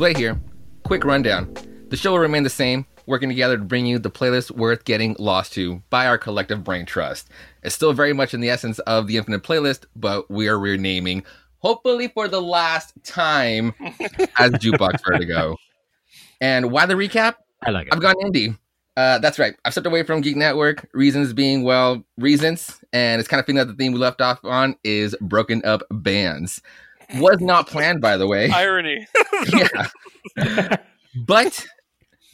Welcome, welcome. Here. Quick rundown. The show will remain the same, working together to bring you the playlist worth getting lost to by our collective brain trust. It's still very much in the essence of the Infinite Playlist, but we are renaming, hopefully for the last time, as Jukebox Vertigo. And why the recap? I like it. I've gone indie. Uh, that's right. I've stepped away from Geek Network. Reasons being, well, reasons. And it's kind of fitting that the theme we left off on is broken up bands. Was not planned, by the way. Irony. yeah. but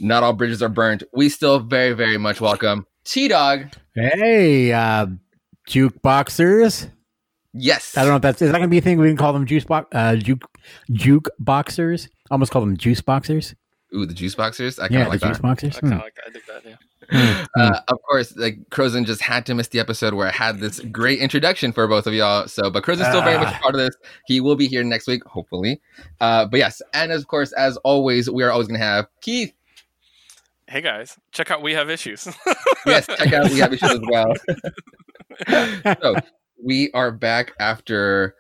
not all bridges are burnt. We still very, very much welcome T Dog. Hey, uh, jukeboxers. Yes. I don't know if that's is that gonna be a thing. We can call them juice box, uh, juke, juke boxers. Almost call them juice boxers. Ooh, the juice boxers. I kind Yeah, of like the juice that. boxers. I kind Hmm. of like that. I dig that. Yeah. Uh, of course, like Crozen just had to miss the episode where I had this great introduction for both of y'all. So, but Crozen's still very much Ah. part of this. He will be here next week, hopefully. Uh, but yes, and of course, as always, we are always going to have Keith. Hey guys, check out We Have Issues. Yes, check out we have issues as well. so we are back after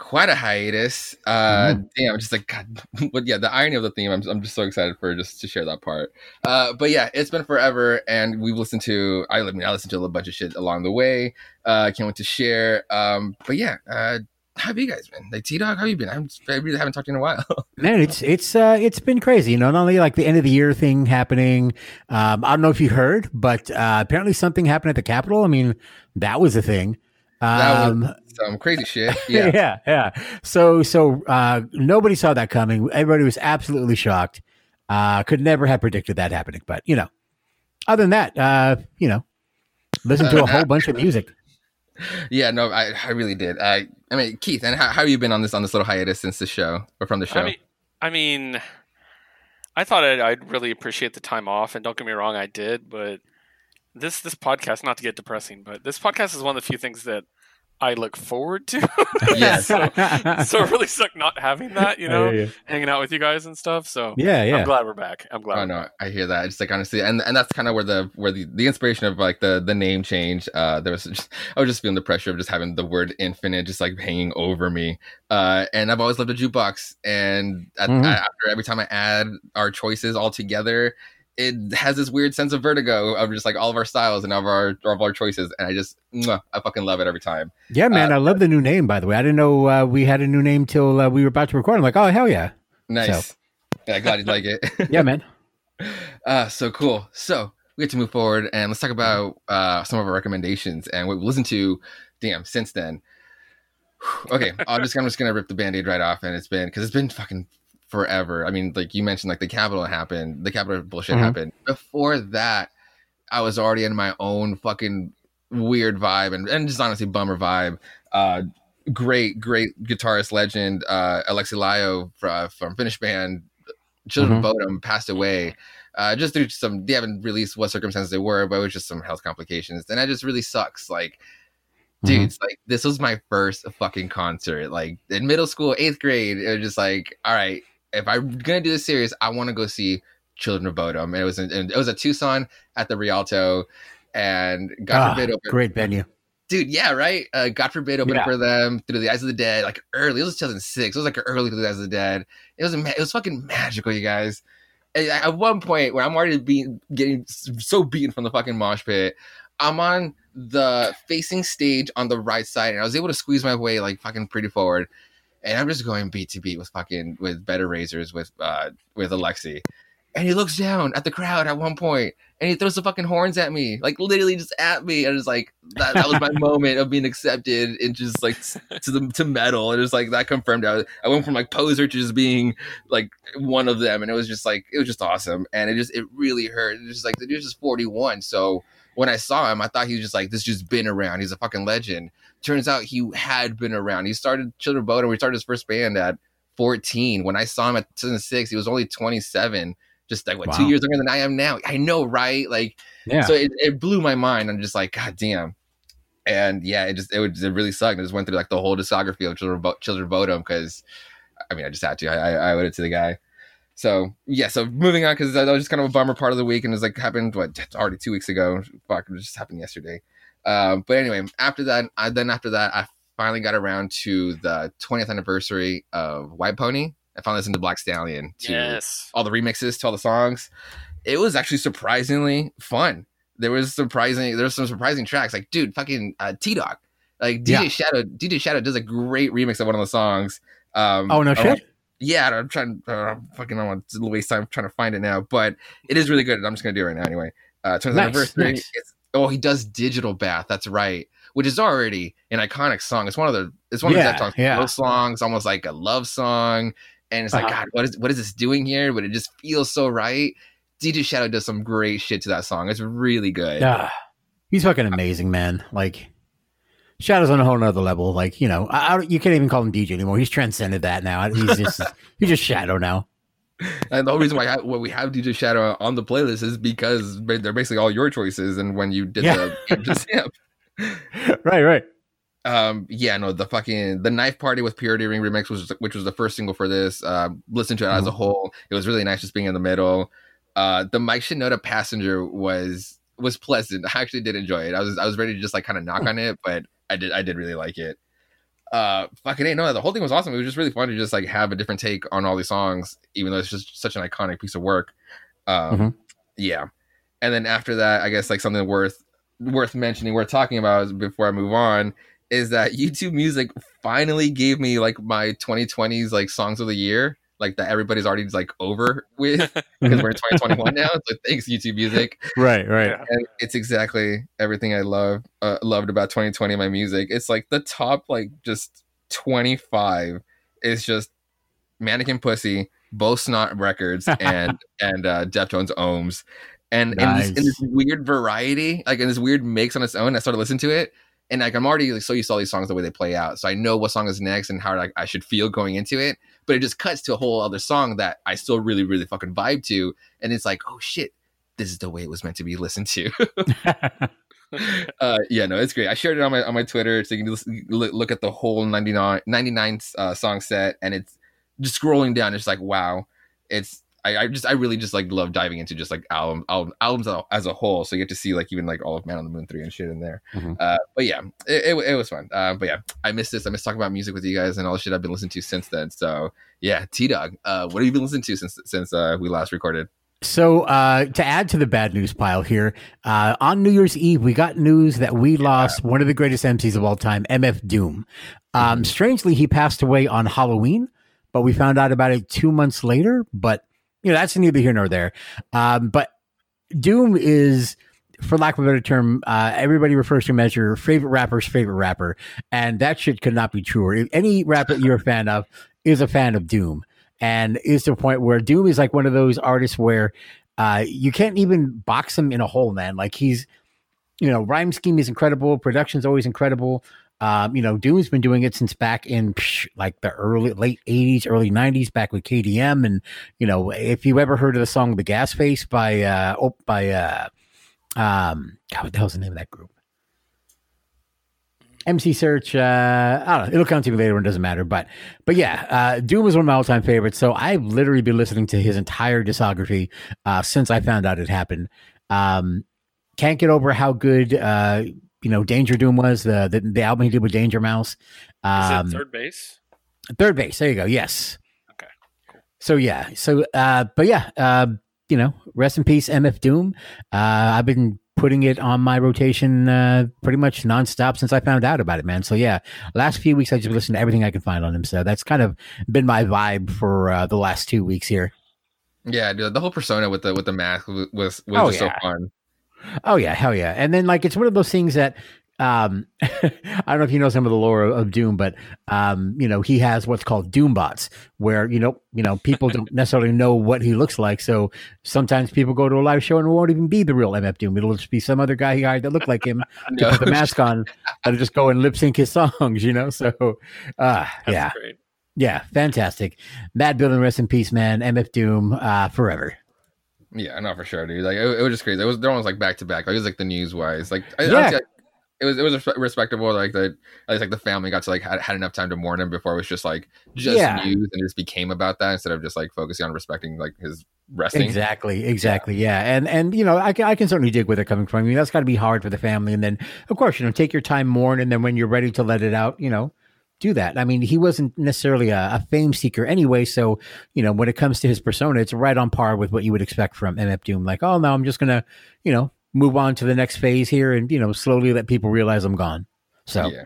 quite a hiatus. Uh damn, just like God but yeah, the irony of the theme, I'm I'm just so excited for just to share that part. Uh but yeah, it's been forever and we've listened to I mean I listened to a bunch of shit along the way. Uh can't wait to share. Um but yeah, uh how have you guys been? Like T Dog, how you been? I'm I really haven't talked to you in a while. Man, it's it's uh it's been crazy. You know, not only like the end of the year thing happening. Um, I don't know if you heard, but uh, apparently something happened at the Capitol. I mean, that was a thing. That Um, was some crazy shit. Yeah. yeah, yeah. So, so uh, nobody saw that coming. Everybody was absolutely shocked. Uh, could never have predicted that happening. But you know, other than that, uh, you know, listen to a whole bunch of music. Yeah, no, I, I really did. I I mean, Keith, and how, how have you been on this on this little hiatus since the show or from the show? I mean, I mean, I thought I'd, I'd really appreciate the time off, and don't get me wrong, I did. But this this podcast, not to get depressing, but this podcast is one of the few things that I look forward to. Yes. so, so it really sucked not having that, you know, yeah, hanging out with you guys and stuff. So yeah, yeah. I'm glad we're back. I'm glad. Oh we're no, back. I hear that. Just like honestly, and and that's kind of where the where the, the inspiration of like the the name change. Uh, there was just, I was just feeling the pressure of just having the word infinite just like hanging over me. Uh, and I've always loved a jukebox, and at, Mhm. after every time I add our choices all together, it has this weird sense of vertigo of just like all of our styles and of our of our choices, and I just mwah, I fucking love it every time. Yeah, man, I love the new name. By the way, I didn't know uh, we had a new name till uh, we were about to record. I'm like, oh hell yeah, Nice. Yeah, glad you like it. yeah, man. Uh, so cool. So we get to move forward and let's talk about uh, some of our recommendations and what we listened to. Damn, since then. okay, I'm just I'm just gonna rip the band-aid right off, and it's been because it's been fucking forever. I mean, like you mentioned, like the Capitol happened, the Capitol bullshit Mhm. happened. Before that, I was already in my own fucking weird vibe and, and just honestly bummer vibe. Uh, great, great guitarist legend, uh, Alexi Laiho from, from Finnish band Children of Bodom passed away. Uh, just through some, they haven't released what circumstances they were, but it was just some health complications, and that just really sucks. Like, dudes, like this was my first fucking concert. Like in middle school, eighth grade, it was just like, all right, if I'm gonna do this series, I want to go see Children of Bodom. And it was in, it was at Tucson at the Rialto, and God Ah, forbid open great venue. dude yeah right uh god forbid open Yeah. for them through the eyes of the dead like early it was 2006 it was like early through the eyes of the dead it was it was fucking magical you guys And at one point where i'm already being getting so beaten from the fucking mosh pit i'm on the facing stage on the right side and i was able to squeeze my way like fucking pretty forward and i'm just going beat to beat with fucking with Bed of Razors with uh with alexi and he looks down at the crowd at one point and he throws the fucking horns at me, like literally just at me. And it's like that, that was my moment of being accepted and just like to the to metal. And it's like that confirmed I, was, I went from like poser to just being like one of them, and it was just like it was just awesome. And it just it really hurt. It was just like the dude's just forty one, so when I saw him, I thought he was just like this, just been around. He's a fucking legend. Turns out he had been around. He started Children of Bodom. We started his first band at 14. When I saw him at 2006, he was only 27. Just like what two years younger than I am now. I know, right? Like, Yeah. so it, it blew my mind. I'm just like, God damn. And yeah, it just it, would, it really sucked. I just went through like the whole discography of Children Bo- Children Bodom because, I mean, I just had to. I, I, I owed it to the guy. So yeah, so moving on because that was just kind of a bummer part of the week, and it's like happened what already two weeks ago. Fuck, it just happened yesterday. Um, but anyway, after that, I then after that, I finally got around to the 20th anniversary of White Pony I finally listened to Black Stallion to Yes. all the remixes to all the songs. It was actually surprisingly fun. There was surprising there was some surprising tracks. Like, dude, fucking uh, T Dog. Like DJ Yeah. Shadow, DJ Shadow does a great remix of one of the songs. Um, Oh no around- shit. Yeah, I'm trying. Uh, fucking, I don't want to waste time trying to find it now, but it is really good. I'm just gonna do it right now anyway. Uh, 20th Nice, anniversary. nice. It's, oh, he does Digital Bath. That's right, which is already an iconic song. It's one of the. It's one Yeah, of the Deftones yeah. slow songs, almost like a love song. And it's like, Uh-huh. God, what is what is this doing here? But it just feels so right. DJ Shadow does some great shit to that song. It's really good. Ah, he's fucking amazing, man. Like Shadow's on a whole nother level. Like you know, I, I, you can't even call him DJ anymore. He's transcended that now. He's just he's just Shadow now. And the whole reason why, I, why we have DJ Shadow on the playlist is because they're basically all your choices. And when you did Yeah. the just right, right. um yeah no the fucking the knife party with purity ring remix was which was the first single for this uh listen to it as a whole it was really nice just being in the middle uh the mike shinoda passenger was was pleasant i actually did enjoy it i was i was ready to just like kind of knock on it but i did i did really like it. Uh fucking ain't no the whole thing was awesome. It was just really fun to just like have a different take on all these songs even though it's just such an iconic piece of work. Um Mhm. yeah. And then after that i guess like something worth worth mentioning worth talking about before i move on is that YouTube Music finally gave me like my 2020s like songs of the year, like that everybody's already like over with because we're in 2021 now. So thanks YouTube Music, Right, right. And it's exactly everything I love uh, loved about 2020 my music. It's like the top like just 25 is just Mannequin Pussy, Bo Snot Records, and and uh, Deftones Ohms. And in, this, in this weird variety, like in this weird mix on its own, I started listening to it, and like I'm already like, so used to all these songs the way they play out, so I know what song is next and how like I should feel going into it. But it just cuts to a whole other song that I still really really fucking vibe to, and it's like, oh shit, this is the way it was meant to be listened to. uh, yeah, no, it's great. I shared it on my on my Twitter, so you can look at the whole 99, 99 uh, song set, and it's just scrolling down. It's like wow, it's I, I just I really just like love diving into just like album, album albums as a- whole. So you get to see like even like all of Man on the Moon three and shit in there. Mhm. Uh, but yeah, it, it, it was fun. Uh, but yeah, I miss this. I miss talking about music with you guys and all the shit I've been listening to since then. So yeah, T Dog, uh, what have you been listening to since since uh, we last recorded? So, uh, to add to the bad news pile here, uh, on New Year's Eve, we got news that we lost one of the greatest MCs of all time, MF Doom. Um, strangely, he passed away on Halloween, but we found out about it two months later. But, you know, that's neither here nor there. Um, but Doom is, for lack of a better term, uh, everybody refers to him as your favorite rapper's favorite rapper. And that shit could not be truer. Any rapper you're a fan of is a fan of Doom and is the point where Doom is like one of those artists where uh, you can't even box him in a hole, man. Like he's, you know, rhyme scheme is incredible, production's always incredible. Um, you know, Doom's been doing it since back in psh, like the early late '80s, early '90s, back with KMD, and you know, if you ever heard of the song "The Gas Face" by uh, oh, by uh, um, God, what the hell's the name of that group? MC Serch. Uh, I don't know. It'll come to me later. It doesn't matter. But but yeah, uh, Doom is one of my all time favorites. So I've literally been listening to his entire discography uh, since I found out it happened. Um, can't get over how good uh, you know Danger Doom was. The, the the album he did with Danger Mouse. Is Um, it Third Bass? Third Bass. There you go. Yes. Okay, cool. So yeah. So uh, but yeah. Uh, you know, rest in peace, MF Doom. Uh, I've been putting it on my rotation uh, pretty much nonstop since I found out about it, man. So yeah, last few weeks I just listened to everything I can find on him. So that's kind of been my vibe for uh, the last two weeks here. Yeah, dude, the whole persona with the with the mask was was, was Oh, just yeah. so fun. Oh yeah, hell yeah. And then like it's one of those things that um I don't know if you know some of the lore of, of Doom, but um, you know, he has what's called Doom bots, where you know, you know, people don't necessarily know what he looks like. So sometimes people go to a live show and it won't even be the real MF Doom. It'll just be some other guy he hired that looked like him to put the mask on and just go and lip sync his songs, you know? So uh yeah. great. Yeah, fantastic. Madvillain, rest in peace, man. MF Doom, uh, forever. Yeah, no, for sure, dude. Like it, it was just crazy. It was they're almost like back to back. Like it was like the news wise. Like I, Yeah. honestly, I- it was it was respectable. Like the at least like the family got to like had, had enough time to mourn him before it was just like just Yeah. news and it just became about that instead of just like focusing on respecting like his resting. Exactly, exactly. Yeah. And and you know, I can I can certainly dig where they're coming from. I mean, that's gotta be hard for the family. And then of course, you know, take your time mourn and then when you're ready to let it out, you know, do that. I mean, he wasn't necessarily a, a fame seeker anyway. So, you know, when it comes to his persona, it's right on par with what you would expect from MF Doom. Like, oh, no, I'm just going to, you know, move on to the next phase here and, you know, slowly let people realize I'm gone. So, Yeah.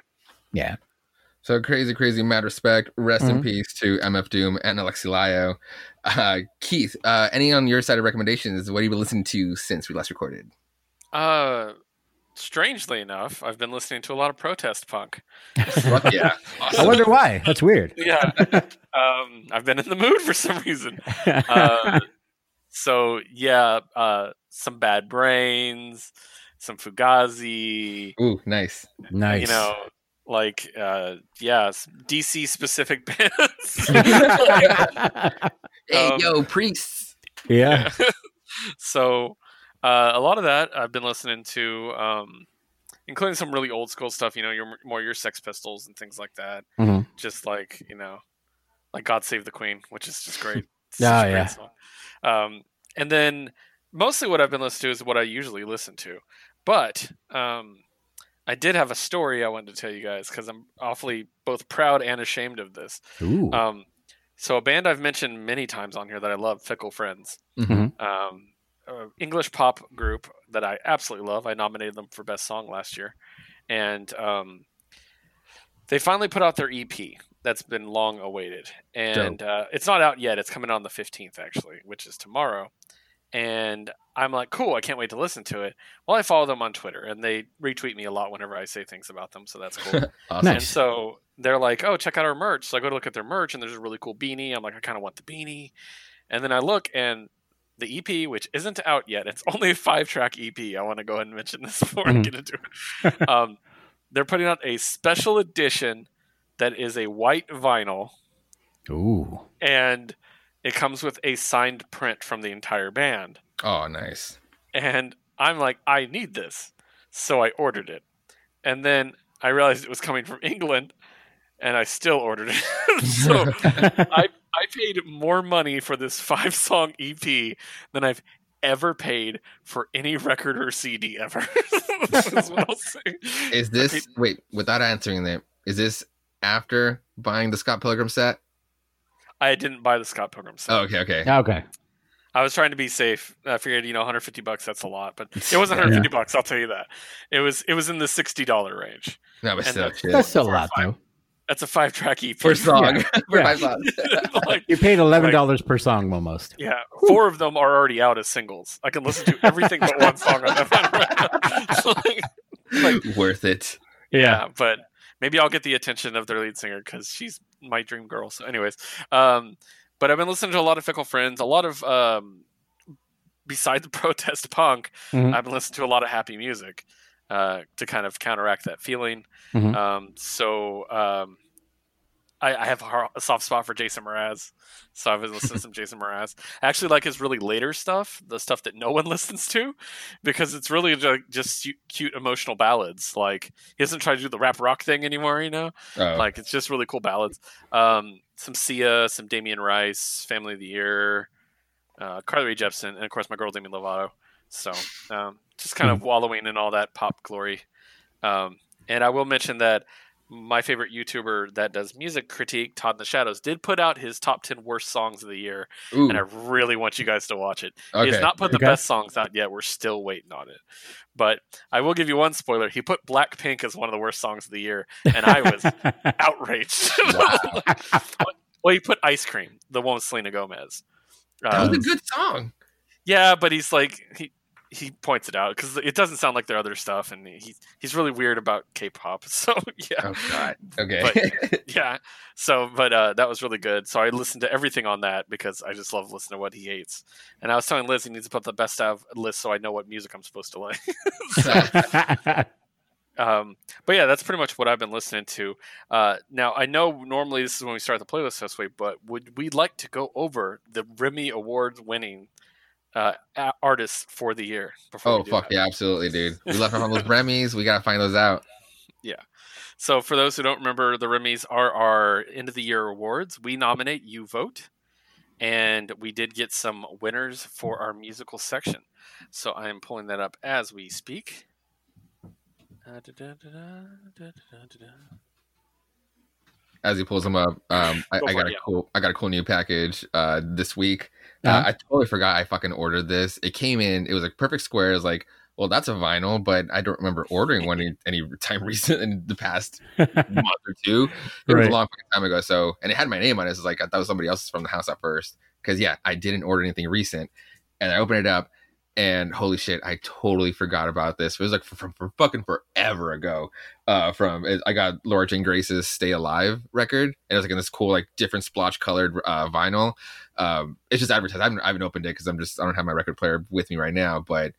yeah. So crazy, crazy mad respect. Rest in Mhm. peace to MF Doom and Alexi Laiho. Uh, Keith, uh, any on your side of recommendations? What have you been listening to since we last recorded? Uh, strangely enough, I've been listening to a lot of protest punk. Fuck yeah. I wonder why. That's weird. Yeah, um, I've been in the mood for some reason. Uh, so yeah, uh, some Bad Brains, some Fugazi. Ooh, nice. nice. You know, like uh, yeah, DC specific bands. Hey, Um, yo, priests. yeah. so uh, a lot of that I've been listening to, um, including some really old school stuff. You know, your more your Sex Pistols and things like that. Mhm. Just like you know, like God Save the Queen, which is just great. Oh, great yeah. Um, and then mostly what I've been listening to is what I usually listen to, but um, I did have a story I wanted to tell you guys because I'm awfully both proud and ashamed of this. Ooh. Um, so a band I've mentioned many times on here that I love, Fickle Friends Mhm. um, uh, English pop group that I absolutely love. I nominated them for best song last year, and um, they finally put out their EP that's been long awaited, and uh, it's not out yet. It's coming out on the fifteenth, actually, which is tomorrow. And I'm like, cool! I can't wait to listen to it. Well, I follow them on Twitter, and they retweet me a lot whenever I say things about them, so that's cool. Awesome. And so they're like, "Oh, check out our merch." So I go to look at their merch, and there's a really cool beanie. I'm like, I kind of want the beanie. And then I look, and the EP, which isn't out yet, it's only a five track EP. I want to go ahead and mention this before I Mhm. get into it. um, they're putting out a special edition that is a white vinyl, Ooh. and it comes with a signed print from the entire band. Oh, nice. And I'm like, I need this. So I ordered it. And then I realized it was coming from England and I still ordered it. so I, I paid more money for this five song EP than I've ever paid for any record or CD ever. That's what I'll say. Is this wait? Without answering that, is this after buying the Scott Pilgrim set? I didn't buy the Scott Pilgrim set. Oh, okay, okay. okay. I was trying to be safe. I figured, you know, 150 bucks that's a lot, but it wasn't 150 bucks. I'll tell you that. It was it was in the 60 dollar range. No, but And still, the- shit. That's still a lot, five. though. That's a five track EP. per song. For Yeah. five songs. like, You paid eleven dollars per song almost. yeah, four of them are already out as singles. I can listen to everything but one song on that one. like, like, Worth it. yeah, but maybe I'll get the attention of their lead singer because she's my dream girl. So, anyways, um, but I've been listening to a lot of Fickle Friends, a lot of um, beside the protest punk. Mhm. I've been listening to a lot of happy music uh, to kind of counteract that feeling. Mhm. Um, so um, I, I have a soft spot for Jason Mraz, so I've been listening to some Jason Mraz. I actually like his really later stuff, the stuff that no one listens to, because it's really just cute emotional ballads. Like he doesn't try to do the rap rock thing anymore, you know. Oh, Like it's just really cool ballads. Um, some Sia, some Damien Rice, Family of the Year, uh, Carly Rae Jepsen, and of course my girl Demi Lovato. So um, just kind of wallowing in all that pop glory. Um, and I will mention that my favorite YouTuber that does music critique, Todd in the Shadows, did put out his top ten worst songs of the year, Ooh, and I really want you guys to watch it. He has not put the Okay. best songs out yet. We're still waiting on it. But I will give you one spoiler. He put Blackpink as one of the worst songs of the year, and I was outraged. well, he put Ice Cream, the one with Selena Gomez. that was a good song. yeah, but he's like he he points it out because it doesn't sound like their other stuff, and he he's really weird about K-pop. So yeah, Oh God. Okay. yeah. So, but uh, that was really good. So I listened to everything on that because I just love listening to what he hates. And I was telling Liz he needs to put the best of list so I know what music I'm supposed to like. So, um, but yeah, that's pretty much what I've been listening to. Uh, now I know normally this is when we start the playlist this way, but would we like to go over the Remy Awards winning uh, artists for the year? Before oh fuck that? yeah, absolutely, dude. We left off on those Grammys. We gotta find those out. Yeah. So, for those who don't remember, the Remy's are our end of the year awards. We nominate, you vote, and we did get some winners for our musical section. So, I am pulling that up as we speak. Uh, as he pulls them up. Um, I, I got it, a yeah. cool, I got a cool new package uh this week. Uh. I totally forgot I fucking ordered this. It came in. It was a perfect square. It was like, well, that's a vinyl, but I don't remember ordering one any, any time recent in the past month or two. It was a long fucking time ago. So, and it had my name on it. So it's like I thought it was somebody else's from the house at first. Because yeah, I didn't order anything recent, and I opened it up, and holy shit, I totally forgot about this. It was like from, from fucking forever ago. Uh, from I got Laura Jane Grace's "Stay Alive" record, and it was like in this cool, like different splotch colored uh, vinyl. Um, it's just advertised. I haven't, I haven't opened it because I'm just I don't have my record player with me right now. But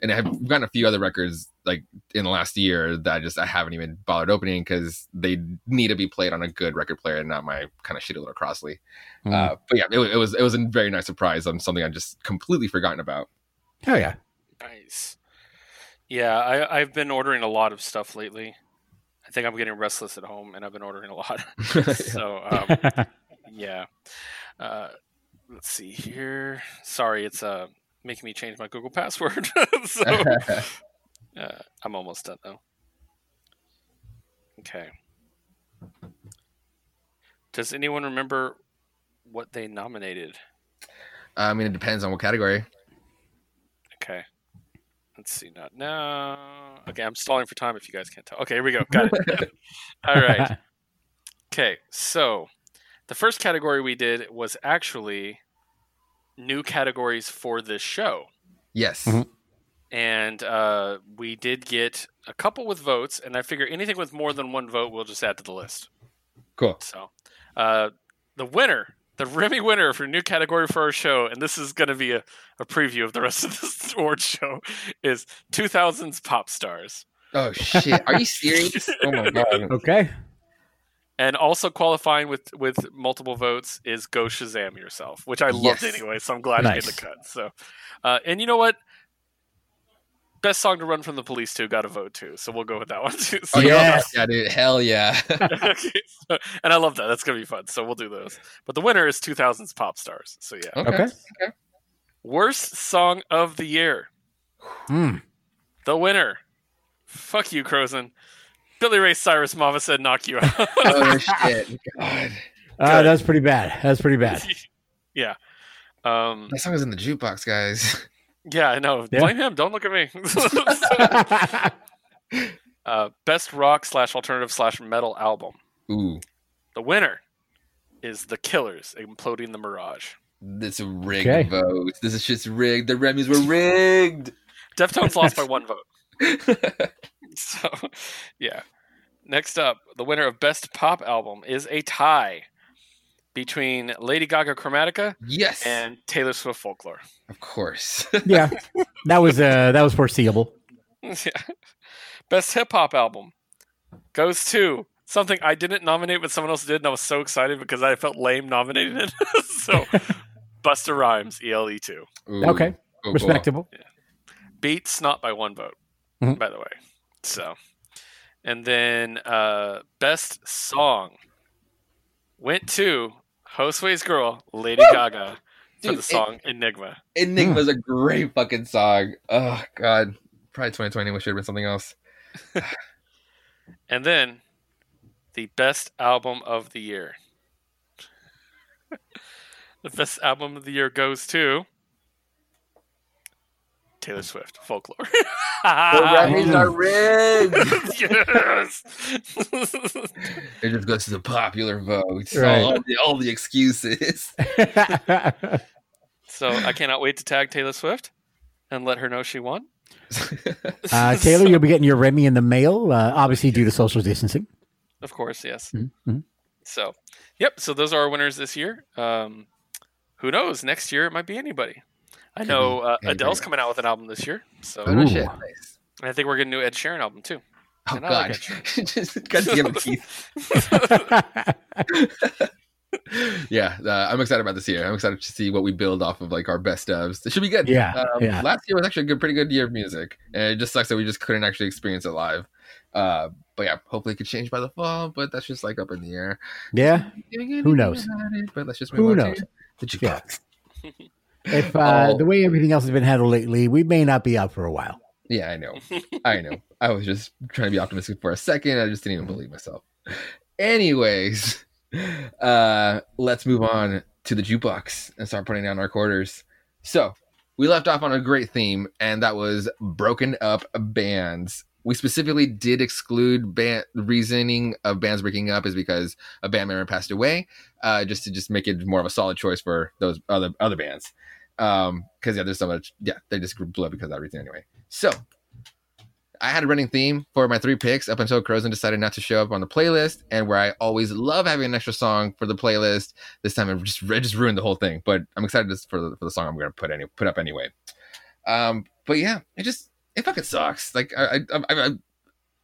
and I've gotten a few other records like in the last year that I just I haven't even bothered opening because they need to be played on a good record player and not my kind of shitty little Crosley. Mm. Uh, but yeah, it, it was it was a very nice surprise on something I just completely forgotten about. Oh yeah. Nice. Yeah, I, I've been ordering a lot of stuff lately. I think I'm getting restless at home, and I've been ordering a lot. so um, yeah. Uh, let's see here. Sorry, it's uh making me change my Google password. so uh, I'm almost done though. Okay. Does anyone remember what they nominated? I mean, it depends on what category. Okay. Let's see. Not now. Okay, I'm stalling for time if you guys can't tell. Okay, here we go. Got it. All right. Okay, so the first category we did was actually new categories for this show. Yes. Mhm. And uh, we did get a couple with votes, and I figure anything with more than one vote we'll just add to the list. Cool. So, uh, the winner, the Remy winner for a new category for our show, and this is going to be a, a preview of the rest of this award show, is 2000s pop stars. Oh shit! Are you serious? Oh my god! okay. And also qualifying with with multiple votes is "Go Shazam Yourself," which I loved anyway. So I'm glad Nice. you get the cut. So, uh, and you know what? Best song to run from the police too got a vote too. So we'll go with that one too. So, Oh Yes. yeah, yeah, dude! Hell yeah! okay, so- and I love that. That's gonna be fun. So we'll do those. But the winner is 2000s pop stars. So yeah, Okay. okay. worst song of the year. hmm. The winner. Fuck you, Crozen. Billy Ray Cyrus. Mama said, "Knock you out." Oh shit! God, Uh, that's pretty bad. That's pretty bad. yeah. Um, that song is in the jukebox, guys. Yeah, I know. Yeah. Blame him. Don't look at me. uh, best rock slash alternative slash metal album. Ooh, The winner is The Killers, imploding the Mirage. this a rigged Okay. vote. This is just rigged. The Remy's were rigged. Deftones lost by one vote. So, yeah. Next up, the winner of best pop album is a tie between Lady Gaga Chromatica yes, and Taylor Swift Folklore. of course. yeah. That was uh that was foreseeable. yeah. Best hip hop album goes to something I didn't nominate, but someone else did, and I was so excited because I felt lame nominating it. so, Busta Rhymes, ELE2. Ooh, Okay. cool, cool. Respectable. Beat Snot by one vote, Mhm. by the way. So, and then uh, best song went to Josue's girl, Lady Gaga, for Dude, the it- song Enigma. Enigma's a hmm. great fucking song. Oh god, probably 2020 we should have been something else. And then the best album of the year. the best album of the year goes to Taylor Swift, Folklore. The Remy's are rigged. yes. It just goes to the popular vote. Right. All, the, all the excuses. so I cannot wait to tag Taylor Swift and let her know she won. uh, Taylor, you'll be getting your Remy in the mail, uh, obviously due to social distancing. Of course, yes. Mm-hmm. So, yep. So those are our winners this year. Um, who knows? Next year it might be anybody. I know uh. Adele's coming out with an album this year, so oh no Ooh. shit. Nice. and I think we're getting a new Ed Sheeran album too. Oh And I like god. just got to give him teeth. yeah, uh, I'm excited about this year. I'm excited to see what we build off of like our best ofs. It should be good. Yeah, Um, yeah. Last year was actually a good, pretty good year of music, and it just sucks that we just couldn't actually experience it live. Uh, but yeah, hopefully it could change by the fall. But that's just like up in the air. yeah. Who knows? But let's just Who on knows? to the Yeah. If uh, Oh. the way everything else has been handled lately, we may not be out for a while. Yeah, I know. I know. I was just trying to be optimistic for a second. I just didn't even believe myself. Anyways, uh, let's move on to the jukebox and start putting down our quarters. So we left off on a great theme, and that was broken up bands. We specifically did exclude band reasoning of bands breaking up is because a band member passed away, uh, just to just make it more of a solid choice for those other other bands. Um, because yeah, there's so much. Yeah, they just blew up because of that reason anyway. So I had a running theme for my three picks up until Crozen decided not to show up on the playlist, and where I always love having an extra song for the playlist. This time it just it just ruined the whole thing, but I'm excited for the, for the song I'm to put any put up anyway. Um, but yeah, it just it fucking sucks. Like I, I, I,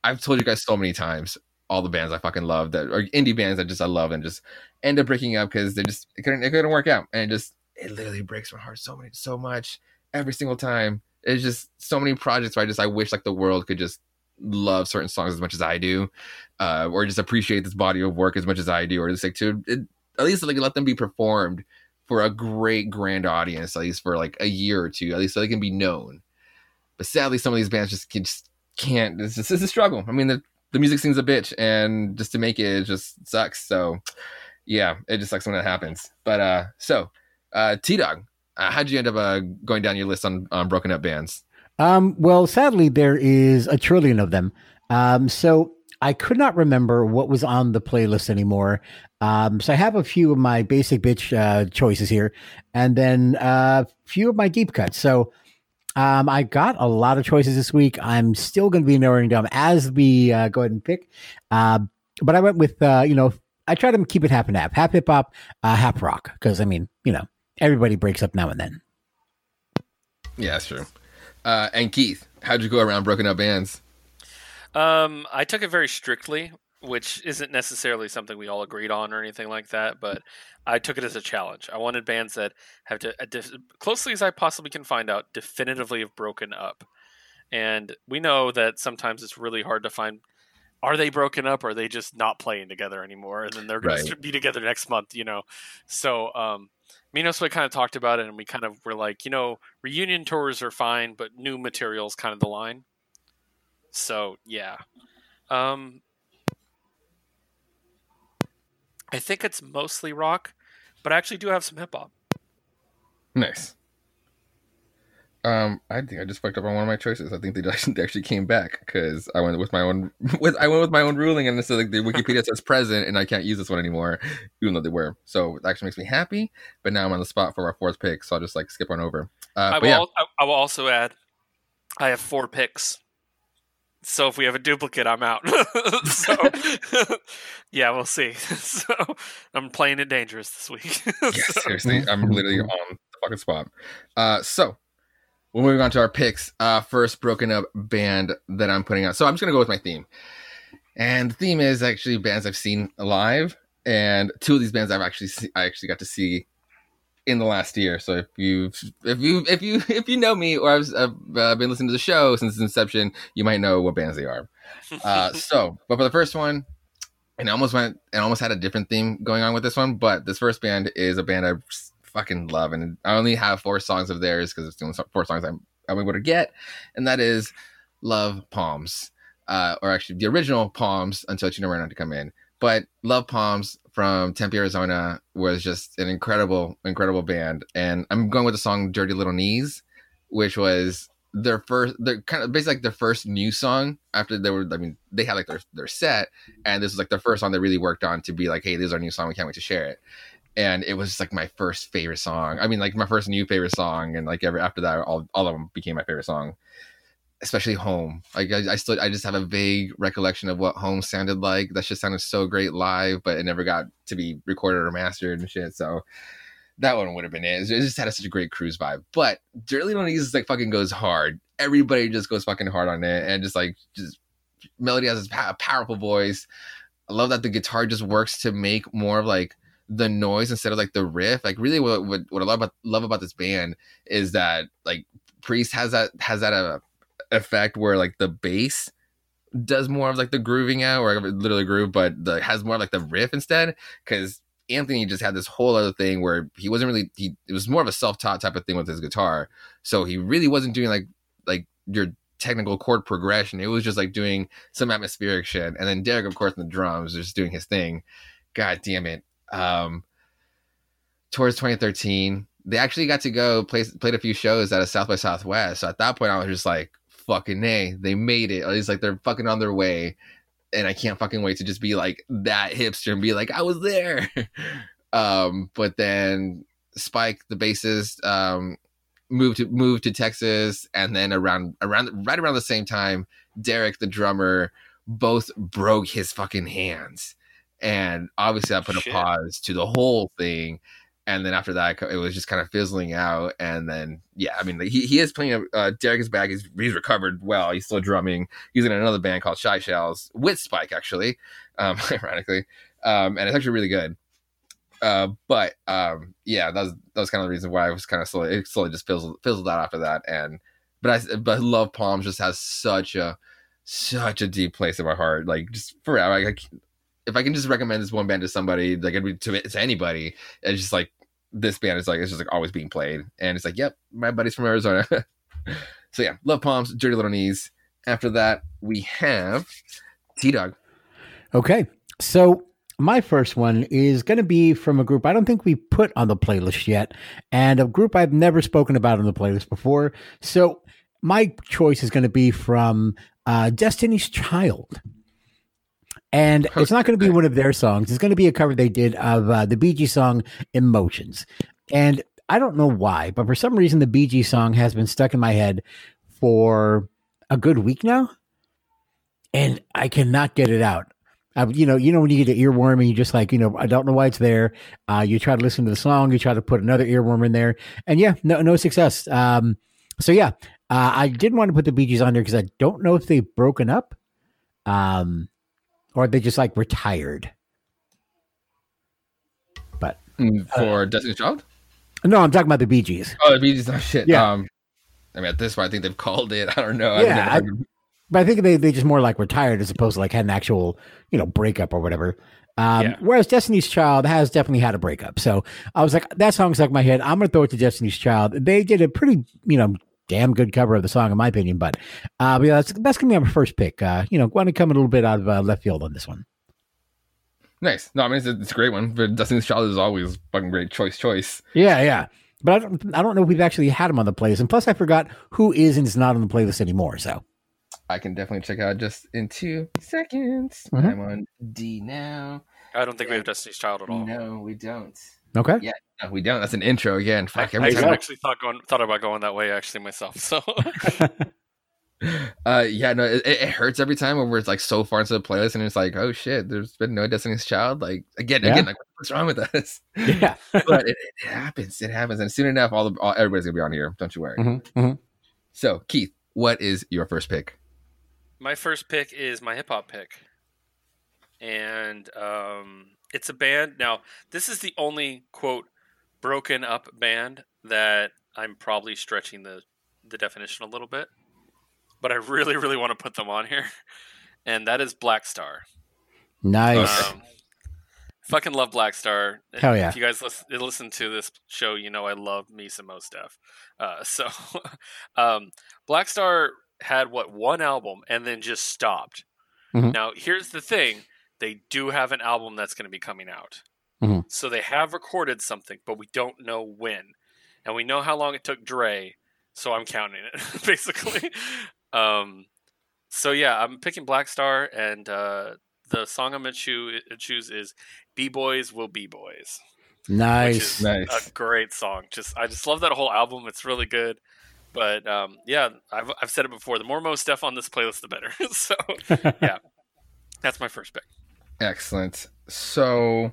I've told you guys so many times all the bands I fucking love that are indie bands that just I love and just end up breaking up because they just it couldn't it couldn't work out and it just it literally breaks my heart so many so much every single time it's just so many projects where I just I wish like the world could just love certain songs as much as I do, uh, or just appreciate this body of work as much as I do, or just like to it, at least like let them be performed for a great grand audience, at least for like a year or two, at least so they can be known. But sadly, some of these bands just, just can't. It's just it's a struggle. I mean, the the music scene's a bitch, and just to make it, it just sucks. So yeah, it just sucks when that happens. But uh, so uh, T Dog, uh, how'd you end up uh, going down your list on, on broken up bands? Um, well, sadly, there is a trillion of them. Um, so I could not remember what was on the playlist anymore. Um, so I have a few of my basic bitch uh, choices here, and then a uh, few of my deep cuts. So um, I got a lot of choices this week. I'm still going to be narrowing down as we uh, go ahead and pick. Uh, but I went with, uh, you know, I try to keep it half and half, half hip hop, uh, half rock, because I mean, you know, everybody breaks up now and then. Yeah, that's true. Uh, and Keith, how'd you go around broken up bands? Um, I took it very strictly, which isn't necessarily something we all agreed on or anything like that, but I took it as a challenge. I wanted bands that have to, def- closely as I possibly can find out, definitively have broken up. And we know that sometimes it's really hard to find are they broken up or are they just not playing together anymore and then they're going right. to be together next month you know so um Minos we kind of talked about it, and we kind of were like, you know, reunion tours are fine, but new materials kind of the line. So yeah, um, I think it's mostly rock, but I actually do have some hip hop. Nice. Um, I think I just fucked up on one of my choices. I think they actually, they actually came back because I went with my own with I went with my own ruling, and so like the Wikipedia says present, and I can't use this one anymore, even though they were. So it actually makes me happy. But now I'm on the spot for our fourth pick, so I'll just like skip on over. Uh, I, will, yeah. I will also add, I have four picks. So if we have a duplicate, I'm out. so yeah, we'll see. so I'm playing it dangerous this week. yeah, so. seriously, I'm literally on the fucking spot. Uh, so we're moving on to our picks. Uh, first broken up band that I'm putting out. So I'm just gonna go with my theme, and the theme is actually bands I've seen live, and two of these bands I've actually see, I actually got to see in the last year. So if you if you if you if you know me or I've, I've uh, been listening to the show since its inception, you might know what bands they are. Uh, so, but for the first one, and I almost went and almost had a different theme going on with this one, but this first band is a band I've fucking love, and I only have four songs of theirs because it's the only four songs I'm I'm able to get, and that is "Love Palms," uh, or actually the original "Palms" until you know where not to come in. But "Love Palms" from Tempe, Arizona, was just an incredible, incredible band, and I'm going with the song "Dirty Little Knees," which was their first their kind of basically like their first new song after they were i mean they had like their their set and this was like their first song they really worked on to be like hey this is our new song we can't wait to share it and it was like my first favorite song. I mean, like my first new favorite song, and like every after that, all all of them became my favorite song. Especially "Home." Like I, I still, I just have a vague recollection of what "Home" sounded like. That just sounded so great live, but it never got to be recorded or mastered and shit. So that one would have been it. It just had such a great cruise vibe. But Dirty Knees like fucking goes hard. Everybody just goes fucking hard on it, and just like just melody has a powerful voice. I love that the guitar just works to make more of like the noise instead of like the riff. Like really, what what, what I love about love about this band is that like Priest has that has that uh, effect where like the bass does more of like the grooving out or literally groove, but the has more like the riff instead. Because Anthony just had this whole other thing where he wasn't really he it was more of a self taught type of thing with his guitar. So he really wasn't doing like like your technical chord progression. It was just like doing some atmospheric shit. And then Derek, of course, in the drums, just doing his thing god damn it. Um, towards 2013, they actually got to go play played a few shows at a South by Southwest. So at that point, I was just like, fucking nay, they made it. It's like they're fucking on their way, and I can't fucking wait to just be like that hipster and be like, I was there. um, but then Spike, the bassist, um, moved to moved to Texas, and then around around right around the same time, Derek, the drummer, both broke his fucking hands, and obviously I put Shit. a pause to the whole thing. And then after that, it was just kind of fizzling out. And then, yeah, I mean, he, he is playing. Uh, Derek is back. He's, he's recovered well. He's still drumming. He's in another band called Shy Shells with Spike, actually, um, ironically. Um, and it's actually really good. Uh, but um, yeah, that was that was kind of the reason why I was kind of slowly it slowly just fizzled fizzled out after that. And but I but Love Palms just has such a such a deep place in my heart. Like just forever. Like, if I can just recommend this one band to somebody, like it'd be to, to anybody, it's just like this band is like it's just like always being played, and it's like, yep, my buddy's from Arizona. so yeah, Love Palms, Dirty Little Knees. After that, we have T Dog. Okay. So my first one is going to be from a group I don't think we put on the playlist yet, and a group I've never spoken about on the playlist before. So my choice is going to be from uh, Destiny's Child. And it's not going to be one of their songs. It's going to be a cover they did of uh, the Bee Gees song Emotions. And I don't know why, but for some reason, the Bee Gees song has been stuck in my head for a good week now. And I cannot get it out. Uh, you know, you know when you get an earworm and you just like, you know, I don't know why it's there. Uh, you try to listen to the song, you try to put another earworm in there, and yeah, no, no success. Um, so yeah, uh, I didn't want to put the Bee Gees on there because I don't know if they've broken up, um, or they just like retired. But Mm, for Destiny's Child. no, I'm talking about the Bee Gees. Oh, the Bee Gees. Oh shit. Yeah. Um, I mean, at this point, I think they've called it. I don't know. Yeah, I- But I think they they just more like retired as opposed to like had an actual you know breakup or whatever. Um, Yeah. Whereas Destiny's Child has definitely had a breakup. So I was like, that song stuck in my head. I'm gonna throw it to Destiny's Child. They did a pretty you know damn good cover of the song in my opinion. But uh, but yeah, that's that's gonna be my first pick. Uh, you know, going to come a little bit out of uh, left field on this one. nice. No, I mean it's, a- it's a great one. But Destiny's Child is always fucking great choice. Choice. Yeah, yeah. But I don't I don't know if we've actually had him on the playlist. And plus, I forgot who is and is not on the playlist anymore. So I can definitely check out just in two seconds. Mhm. I'm on D now. I don't think we have Destiny's Child at all. No, we don't. okay. Yeah, no, we don't. That's an intro again. I, Fuck I every you time. go. actually thought going thought about going that way actually myself. So Uh, yeah, no, it, it hurts every time when we're like so far into the playlist and it's like, oh shit, there's been no Destiny's Child. Like again, Yeah. again, like what's wrong with us? Yeah. but it, it happens. It happens, and soon enough, all the all, everybody's gonna be on here. Don't you worry. Mhm, mhm. So, Keith, what is your first pick? my first pick is my hip hop pick, and um, it's a band. Now, this is the only quote broken up band that I'm probably stretching the the definition a little bit, but I really, really want to put them on here, and that is Black Star. Nice. Um, fucking love Black Star. Hell yeah. If you guys listen, listen to this show, you know I love me some Mos Def. Uh, so, um, Black Star had what one album and then just stopped. Mhm. Now, here's the thing: they do have an album that's going to be coming out. Mhm. So they have recorded something, but we don't know when, and we know how long it took Dre. So I'm counting it basically. um, so yeah, I'm picking Black Star, and uh, the song I'm gonna choo- choose is "B Boys Will Be Boys," which nice. is Nice. a great song. Just I just love that whole album. It's really good. But um, yeah, I've, I've said it before. The more Mo stuff on this playlist, the better. so yeah, that's my first pick. Excellent. So,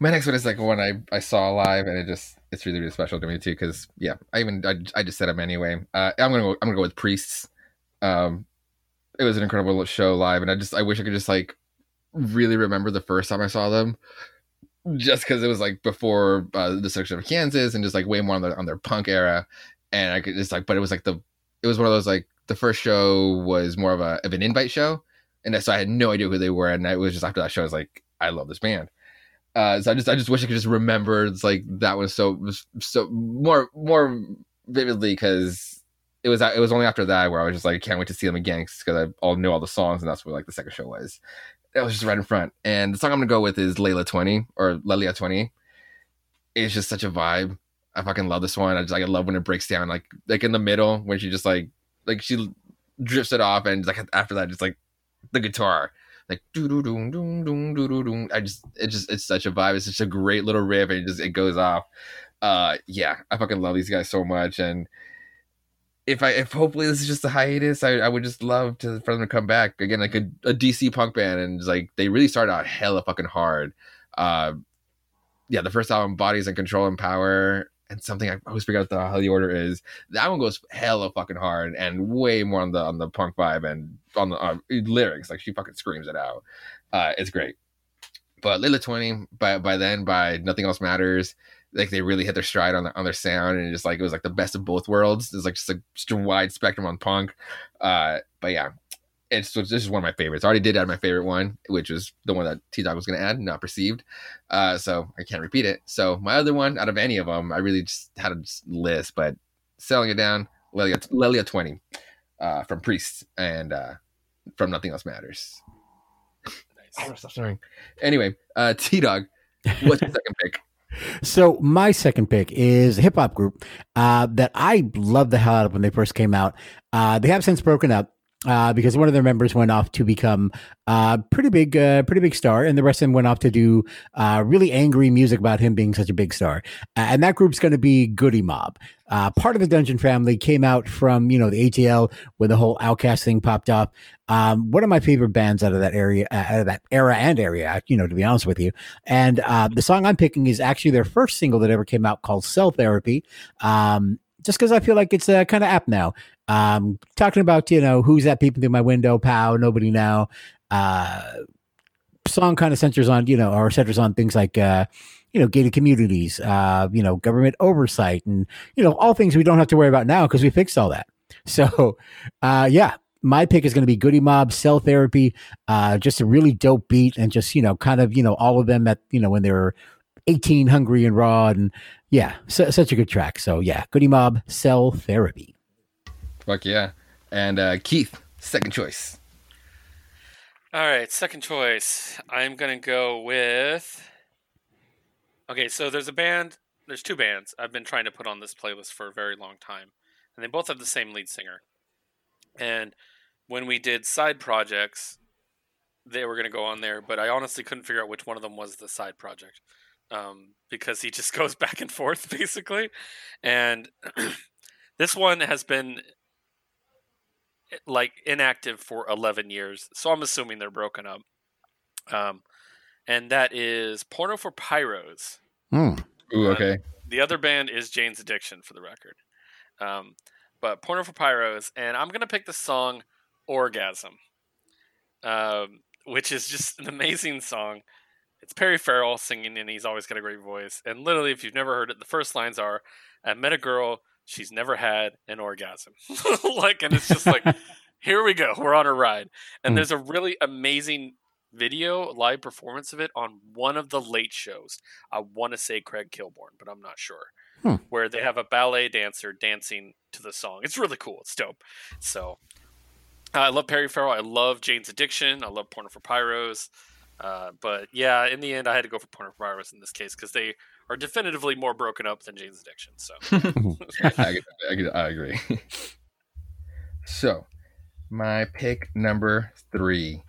my next one is like one I, I saw live, and it just it's really really special to me too. Because yeah, I even I, I just said them anyway. Uh, I'm gonna go, I'm gonna go with Priests. Um, it was an incredible show live, and I just I wish I could just like really remember the first time I saw them. Just because it was like before uh, the section of Kansas, and just like way more on their on their punk era, and I could just like, but it was like the it was one of those like the first show was more of a of an invite show, and so I had no idea who they were, and it was just after that show, I was like, I love this band. Uh, so I just I just wish I could just remember it's like that was so so more more vividly because it was it was only after that where I was just like I can't wait to see them again because I all know all the songs and that's where like the second show was. that was just right in front. And the song I'm gonna go with is Layla 20 or Lelia 20. It's just such a vibe. I fucking love this one. I just like I love when it breaks down, like like in the middle when she just like like she drifts it off, and like after that, just like the guitar, like doo doo doo doo doo doo doo doo. I just it just it's such a vibe. It's such a great little riff, and it just it goes off. Uh, yeah, I fucking love these guys so much, and if I if hopefully this is just a hiatus, I, I would just love to for them to come back again, like a, a DC punk band, and like they really started out hella fucking hard. Uh, yeah, the first album, Bodies and Control and Power, and something I always forget what the how the order is. That one goes hella fucking hard and way more on the on the punk vibe and on the uh, lyrics. Like she fucking screams it out. Uh, it's great. But Leila Twenty by by then by Nothing Else Matters like they really hit their stride on, the, on their sound and just like it was like the best of both worlds. It's like just a, just a wide spectrum on punk. Uh, but yeah, it's this is one of my favorites. I already did add my favorite one, which was the one that T Dog was going to add, not perceived. Uh, so I can't repeat it. So my other one, out of any of them, I really just had a list, but selling it down, Leila, Leila twenty uh, from Priests and uh, from Nothing Else Matters. Nice. Stop snoring. Anyway, uh, T Dog, what's your second pick? So my second pick is a hip hop group uh, that I loved the hell out of when they first came out. Uh, they have since broken up. Uh, because one of their members went off to become a uh, pretty big, uh, pretty big star, and the rest of them went off to do uh, really angry music about him being such a big star. and that group's going to be Goodie Mob. Uh, part of the Dungeon family came out from you know the ATL when the whole OutKast thing popped up. Um, one of my favorite bands out of that area, out of that era and area, you know, to be honest with you. And the song I'm picking is actually their first single that ever came out called Cell Therapy. Um, just because I feel like it's uh, kind of apt now. Um, talking about you know who's that peeping through my window, pow, nobody now. Uh, song kind of centers on you know or centers on things like uh, you know gated communities, uh, you know government oversight, and you know all things we don't have to worry about now because we fixed all that. So, uh, yeah, my pick is going to be Goodie Mob, Cell Therapy, uh, just a really dope beat, and just you know, kind of you know, all of them at you know when they were eighteen, hungry and raw, and yeah, su- such a good track. So yeah, Goodie Mob, Cell Therapy. Fuck yeah. And uh, Keith, second choice. All right, second choice. I'm going to go with. Okay, so there's a band, there's two bands I've been trying to put on this playlist for a very long time, and they both have the same lead singer. And when we did side projects, they were going to go on there, but I honestly couldn't figure out which one of them was the side project um, because he just goes back and forth basically. And this one has been like inactive for 11 years. So I'm assuming they're broken up. Um, and that is Porno for Pyros. Mm. Ooh, okay. Uh, the other band is Jane's Addiction for the record. Um, but Porno for Pyros, and I'm gonna pick the song Orgasm, um, which is just an amazing song. It's Perry Farrell singing, and he's always got a great voice. And literally, if you've never heard it, the first lines are, "I met a girl she's never had an orgasm. like, and it's just like, here we go, we're on a ride. And mm. there's a really amazing video live performance of it on one of the late shows. I want to say Craig Kilborn, but I'm not sure. Hmm. Where they have a ballet dancer dancing to the song. It's really cool. It's dope. So uh, I love Perry Farrell. I love Jane's Addiction. I love Porno for Pyros. Uh, but yeah, in the end, I had to go for Porno for Pyros in this case because they are definitively more broken up than Jane's Addiction. So I, I, I, agree. so my pick number three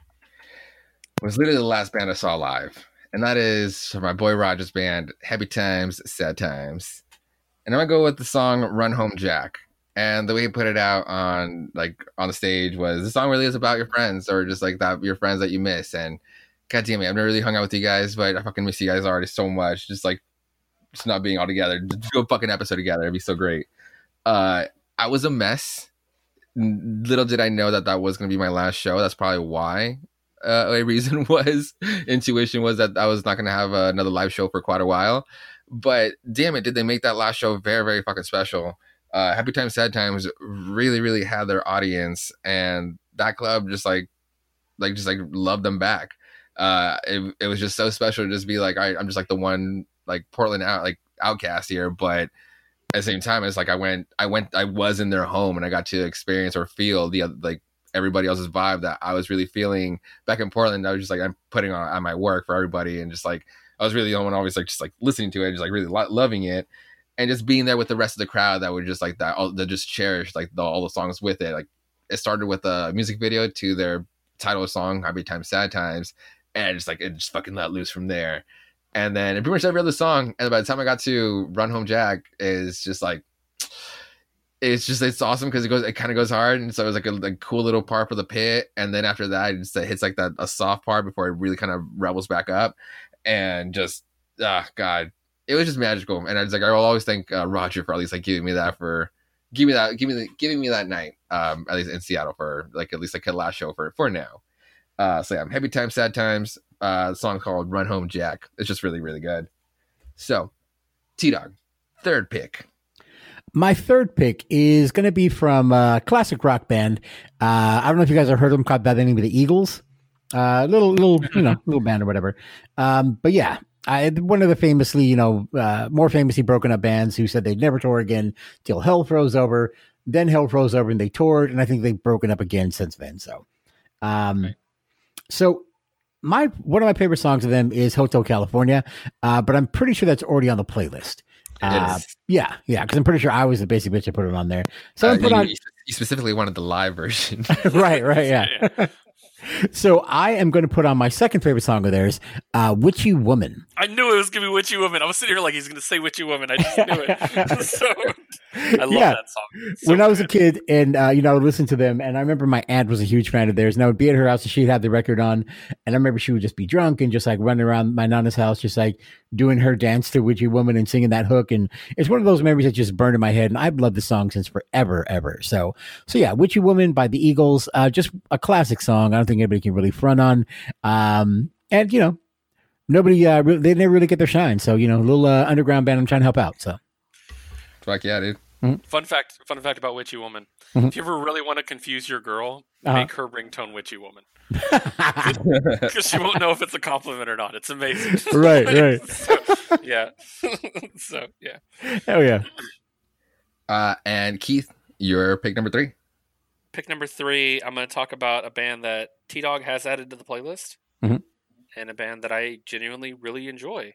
was literally the last band I saw live, and that is my boy Roger's band, Happy Times, Sad Times. And I'm gonna go with the song "Run Home Jack." And the way he put it out on like on the stage was the song really is about your friends or just like that your friends that you miss. And God damn it, I've never really hung out with you guys, but I fucking miss you guys already so much. Just like just not being all together. Just do a fucking episode together. It'd be so great. Uh, I was a mess. Little did I know that that was going to be my last show. That's probably why. Uh, a reason was intuition was that I was not going to have uh, another live show for quite a while. But damn it, did they make that last show very, very fucking special? Uh, Happy Times, Sad Times really, really had their audience, and that club just like, like, just like loved them back. Uh, it, it was just so special to just be like, all right, I'm just like the one like Portland out like outcast here, but at the same time, it's like I went, I went, I was in their home and I got to experience or feel the like everybody else's vibe that I was really feeling back in Portland. I was just like I'm putting on, on my work for everybody, and just like I was really the only one always like just like listening to it, just like really lo- loving it, and just being there with the rest of the crowd that were just like that all that just cherished like the, all the songs with it. Like it started with a music video to their title song "Happy Times, Sad Times," and just like it just fucking let loose from there. And then pretty much every other song, and by the time I got to "Run Home Jack," is just like it's just it's awesome because it goes it kind of goes hard and so it was like a cool little part for the pit. And then after that it just hits like that a soft part before it really kind of rebels back up. And just ah god. It was just magical. And I was like I will always thank uh, Roger for at least like giving me that for give me that give me the giving me that night um at least in Seattle for like at least like a last show for for now. Uh so yeah happy times sad times uh the song called Run Home Jack it's just really really good so T Dog third pick My third pick is going to be from a classic rock band. Uh, I don't know if you guys have heard of them called by the name of the Eagles. Uh, little, little, you know, little band or whatever. Um, but yeah, I, one of the famously, you know, uh, more famously broken up bands who said they'd never tour again till hell froze over. Then hell froze over and they toured, and I think they've broken up again since then. So, um, Okay. so my one of my favorite songs of them is Hotel California, uh, but I'm pretty sure that's already on the playlist. Uh, yeah, yeah, because I'm pretty sure I was the basic bitch I put it on there. So uh, I put you, on you specifically wanted the live version right, right, yeah. so I am going to put on my second favorite song of theirs, uh, "Witchy Woman." I knew it was gonna be Witchy Woman. I was sitting here like he's gonna say Witchy Woman. I just knew it. so I love Yeah. that song. So when I was a kid, and uh, you know, I would listen to them, and I remember my aunt was a huge fan of theirs, and I would be at her house, and she'd have the record on, and I remember she would just be drunk and just like running around my nana's house, just like doing her dance to "Witchy Woman" and singing that hook, and it's one of those memories that just burned in my head, and I've loved the song since forever, ever. So, so yeah, "Witchy Woman" by the Eagles, uh, just a classic song. I don't think anybody can really front on, um, and you know. Nobody, uh, re- they never really get their shine. So, you know, a little uh, underground band. I'm trying to help out. So, fuck yeah dude Fun fact. Fun fact about Witchy Woman. Mhm. If you ever really want to confuse your girl, Uh-huh. make her ringtone Witchy Woman because she won't know if it's a compliment or not. It's amazing. Right, right. so, yeah. so yeah. hell yeah. uh and Keith your pick number three Pick number three. I'm going to talk about a band that T Dog has added to the playlist, Mhm. and a band that I genuinely really enjoy.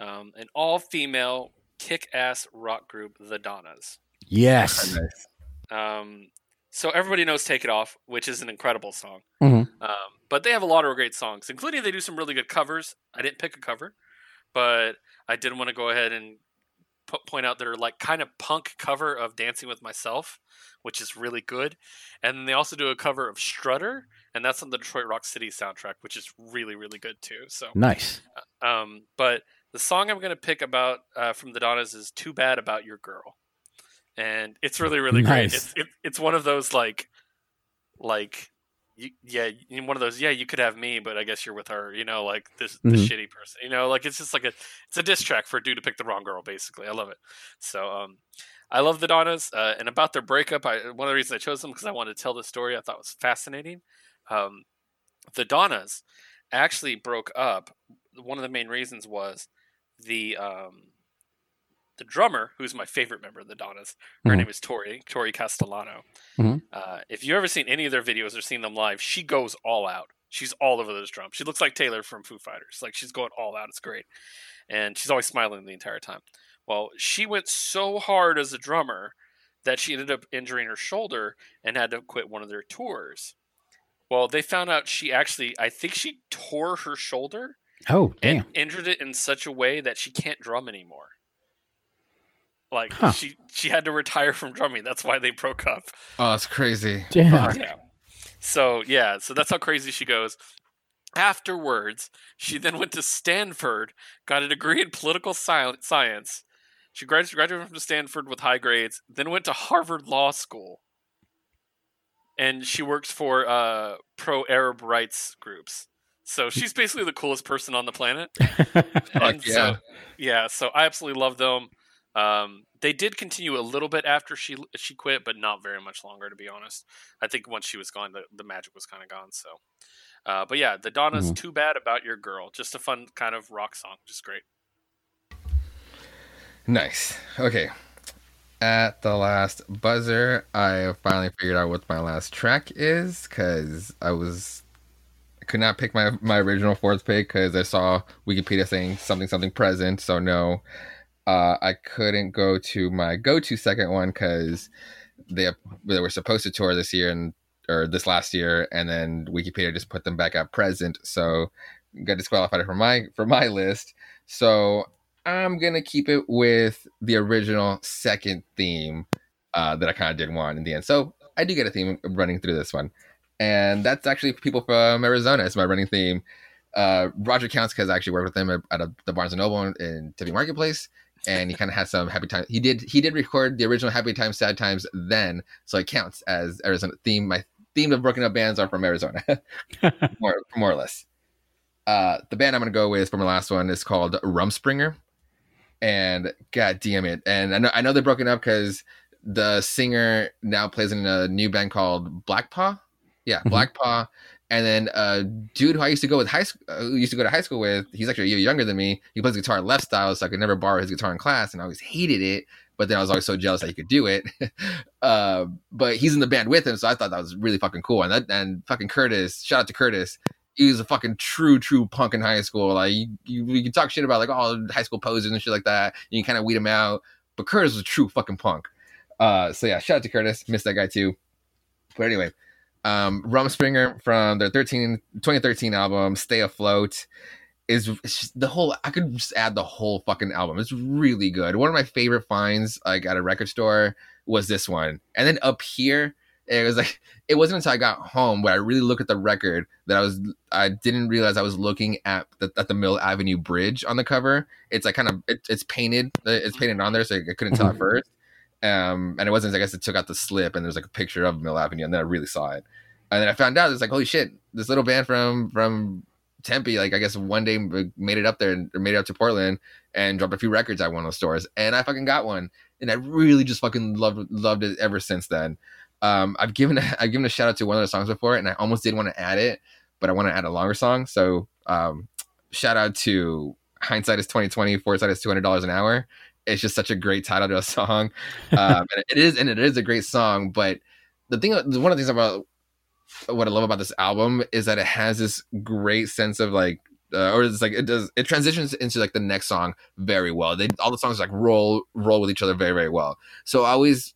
Um, an all-female kick-ass rock group, The Donnas. Yes. Um, so everybody knows "Take It Off," which is an incredible song. Mhm. Um, but they have a lot of great songs, including they do some really good covers. I didn't pick a cover, but I did want to go ahead and po- point out their like kind of punk cover of "Dancing with Myself," which is really good. And then they also do a cover of "Strutter," and that's on the Detroit Rock City soundtrack, which is really really good too. So Nice. um, but the song I'm going to pick about uh, from the Donnas is "Too Bad About Your Girl," and it's really really great. It's it, it's one of those like like you, yeah one of those yeah you could have me, but I guess you're with her. You know, like this the Mhm. shitty person. You know, like it's just like a it's a diss track for a dude to pick the wrong girl. Basically, I love it. So um. I love the Donnas, uh, and about their breakup. I, one of the reasons I chose them because I wanted to tell the story. I thought was fascinating. Um, the Donnas actually broke up. One of the main reasons was the um, the drummer, who's my favorite member of the Donnas. Her Mhm. name is Torry Torry Castellano. Mhm. Uh, if you've ever seen any of their videos or seen them live, she goes all out. She's all over those drums. She looks like Taylor from Foo Fighters. Like she's going all out. It's great, and she's always smiling the entire time. Well, she went so hard as a drummer that she ended up injuring her shoulder and had to quit one of their tours. Well, they found out she actually, I think she tore her shoulder Oh, damn. and injured it in such a way that she can't drum anymore. Like Huh. she she had to retire from drumming. That's why they broke up. oh it's crazy Damn. Yeah. So yeah, so that's how crazy she goes. Afterwards, she then went to Stanford, got a degree in political science. She graduated from Stanford with high grades, then went to Harvard Law School. And she works for uh, pro Arab rights groups. So she's basically the coolest person on the planet. And yeah. So, yeah, so I absolutely love them. Um, they did continue a little bit after she she quit, but not very much longer, to be honest. I think once she was gone, the, the magic was kind of gone. So, uh, but yeah, the Donna's Mhm. "Too Bad About Your Girl," just a fun kind of rock song, just great. Nice. Okay. At the last buzzer, I finally figured out what my last track is because I was could not pick my my original fourth pick because I saw Wikipedia saying something something present. So no, uh, I couldn't go to my go to second one because they they were supposed to tour this year and or this last year, and then Wikipedia just put them back at present. So got disqualified from my from my list. So I'm gonna keep it with the original second theme uh, that I kind of did want in the end. So I do get a theme running through this one, and that's actually people from Arizona. It's my running theme. Uh, Roger Counts has actually worked with him at, a, the Barnes and Noble in, in Tempe Marketplace, and he kind of had some happy time. He did he did record the original Happy Times, Sad Times then, so it counts as Arizona theme. My theme of broken up bands are from Arizona, more more or less. Uh, the band I'm gonna go with for my last one is called Rumspringa and god damn it and i know i know they're broken up because the singer now plays in a new band called black paw yeah Mhm. black paw and then a dude who i used to go with high school uh, used to go to high school with he's actually a year younger than me he plays guitar left style so i could never borrow his guitar in class and i always hated it but then i was always so jealous that he could do it uh, but he's in the band with him so i thought that was really fucking cool and that and fucking curtis shout out to curtis he was a fucking true, true punk in high school. Like you, you, you can talk shit about like all high school posers and shit like that. You can kind of weed him out, but Curtis was a true fucking punk. Uh, so yeah, shout out to Curtis. Missed that guy too. But anyway, um, Rumspringa from their 13, 2013 album "Stay Afloat" is just the whole. I could just add the whole fucking album. It's really good. One of my favorite finds, like at a record store, was this one. And then up here, it was like it wasn't until I got home where I really looked at the record that I was I didn't realize I was looking at the at the Mill Avenue Bridge on the cover. It's like kind of it, it's painted it's painted on there, so I couldn't tell at first. Um, and it wasn't I guess it took out the slip and there's like a picture of Mill Avenue, and then I really saw it. And then I found out it's like holy shit, this little band from from Tempe, like I guess one day made it up there and made it up to Portland and dropped a few records at one of those stores, and I fucking got one, and I really just fucking loved loved it ever since then. Um, I've given a, I've given a shout out to one of the songs before, and I almost did want to add it, but I want to add a longer song. So um, shout out to hindsight is twenty twenty, foresight is two hundred dollars an hour. It's just such a great title to a song. Um, it is, and it is a great song. But the thing, one of the things about what I love about this album is that it has this great sense of like uh, or it's like it does it transitions into like the next song very well. They all the songs like roll roll with each other very very well. So I always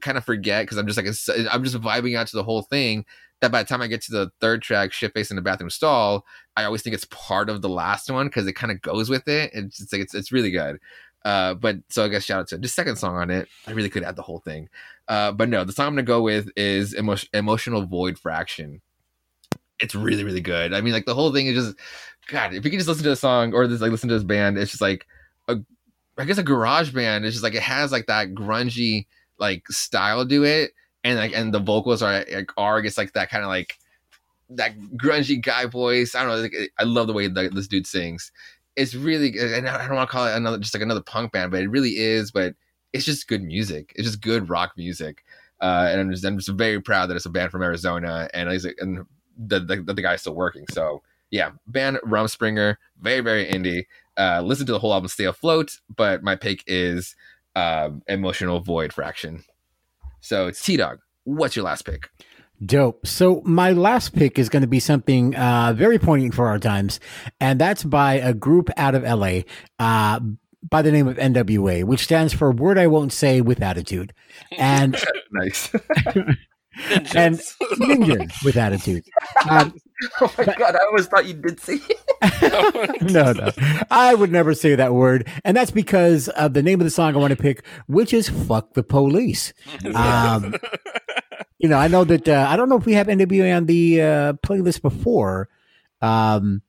kind of forget because I'm just like I'm just vibing out to the whole thing. That by the time I get to the third track, shit face in the bathroom stall, I always think it's part of the last one because it kind of goes with it. It's just like it's it's really good. Uh, but so I guess shout out to the second song on it. I really could add the whole thing. Uh, but no, the song I'm gonna go with is Emo- "Emotional Void Fraction." It's really really good. I mean, like the whole thing is just God. If you can just listen to the song or just like listen to this band, it's just like a, I guess a garage band. It's just like it has like that grungy like style to it, and like and the vocals are like are I guess like that kind of like that grungy guy voice. I don't know. Like, I love the way this dude sings. It's really, and I don't want to call it another just like another punk band, but it really is. But it's just good music. It's just good rock music. Uh, and I'm just, I'm just very proud that it's a band from Arizona, and he's and the, the the guy's still working. So yeah, band Rumspringa, very very indie. Uh, listen to the whole album, stay afloat. But my pick is uh, emotional void fraction. So it's T Dog. What's your last pick? Dope. So my last pick is going to be something uh, very poignant for our times, and that's by a group out of LA uh, by the name of NWA, which stands for Word I Won't Say with Attitude, and nice. and ninjas with attitude. Um, oh my god! I always thought you did say. no, no, I would never say that word, and that's because of the name of the song I want to pick, which is "Fuck the Police." Um, you know, I know that uh, I don't know if we have NWA on the uh, playlist before, um,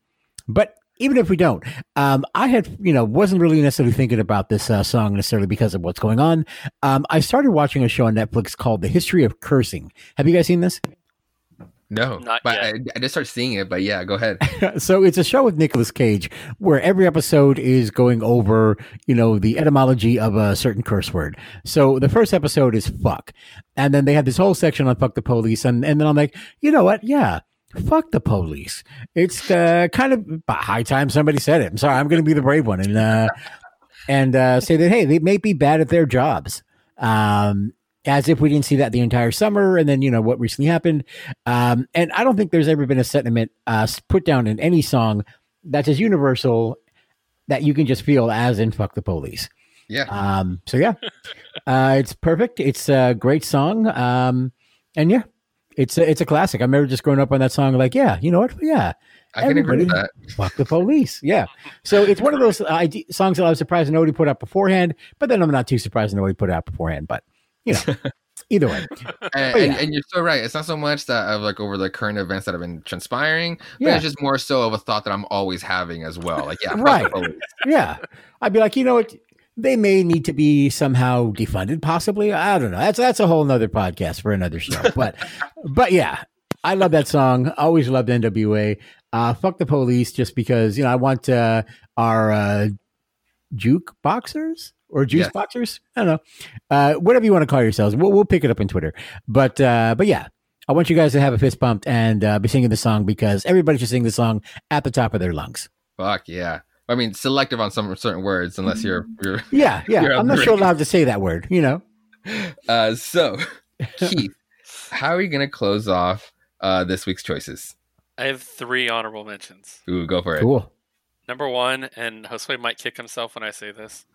but even if we don't, um, I had you know wasn't really necessarily thinking about this uh, song necessarily because of what's going on. Um, I started watching a show on Netflix called "The History of Cursing." Have you guys seen this? No, Not but yet. I, I just started seeing it. But yeah, go ahead. so it's a show with Nicolas Cage where every episode is going over, you know, the etymology of a certain curse word. So the first episode is fuck. And then they have this whole section on fuck the police. And, and then I'm like, you know what? Yeah. Fuck the police. It's uh, kind of high time somebody said it. I'm sorry. I'm going to be the brave one and, uh, and uh, say that, hey, they may be bad at their jobs. Um, as if we didn't see that the entire summer and then you know what recently happened. Um, and i don't think there's ever been a sentiment uh, put down in any song that's as universal that you can just feel as in fuck the police. Yeah. um, so yeah. Uh, it's perfect. It's a great song. Um, and yeah it's a, it's a classic. I remember just growing up on that song like yeah you know what? Yeah. I can agree with that. fuck the police. Yeah. So it's one of those uh, songs that i was surprised nobody put out beforehand but then i'm not too surprised nobody put it out beforehand but you know either way And, and, yeah. and you're so right. It's not so much that of like over the current events that have been transpiring, but Yeah. it's just more so of a thought that I'm always having as well. Like, yeah, Right. yeah i'd be like you know what they may need to be somehow defunded possibly i don't know that's that's a whole nother podcast for another show but but yeah i love that song always loved nwa uh fuck the police just because you know i want uh our uh juke boxers or juice Yes. boxers i don't know uh whatever you want to call yourselves we'll, we'll pick it up on twitter but uh but yeah I want you guys to have a fist pumped and uh, be singing the song because everybody should sing the song at the top of their lungs. Fuck yeah. I mean, selective on some certain words, unless you're you're. Yeah, yeah. You're I'm not sure allowed to say that word, you know. Uh, so, Keith, how are you gonna close off uh this week's choices? I have three honorable mentions. Ooh, go for it. Cool. Number one, and Josue might kick himself when I say this,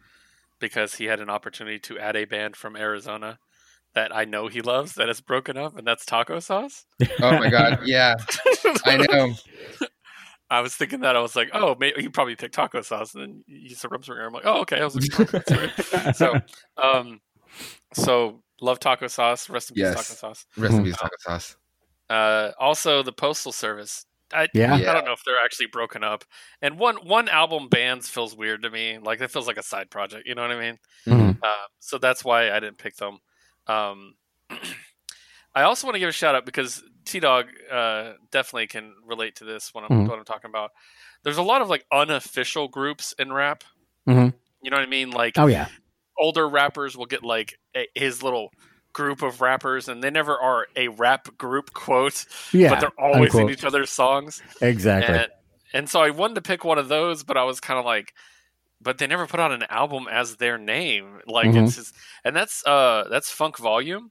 because he had an opportunity to add a band from Arizona that I know he loves that is broken up, and that's Taco Sauce. Oh my god, yeah, I know. I was thinking that I was like, oh, maybe he probably picked taco sauce, and then you said Rumspringa. I'm like, oh, okay. I was like, sorry. so, um, so love taco sauce. Rest in peace, Yes. taco sauce. Rest in peace, taco sauce. Uh, also the Postal Service. I, Yeah. I don't know if they're actually broken up. And one one album bands feels weird to me. Like it feels like a side project. You know what I mean? Mhm. Uh, so that's why I didn't pick them. Um, I also want to give a shout out because T Dog uh, definitely can relate to this when I'm Mhm. what I'm talking about. There's a lot of like unofficial groups in rap. Mhm. You know what I mean? Like Oh yeah. older rappers will get like a, his little group of rappers, and they never are a rap group quote, Yeah. but they're always in each other's songs. Exactly. And, and so I wanted to pick one of those, but I was kind of like, but they never put out an album as their name. Like Mhm. it's just, and that's uh that's Funk Volume.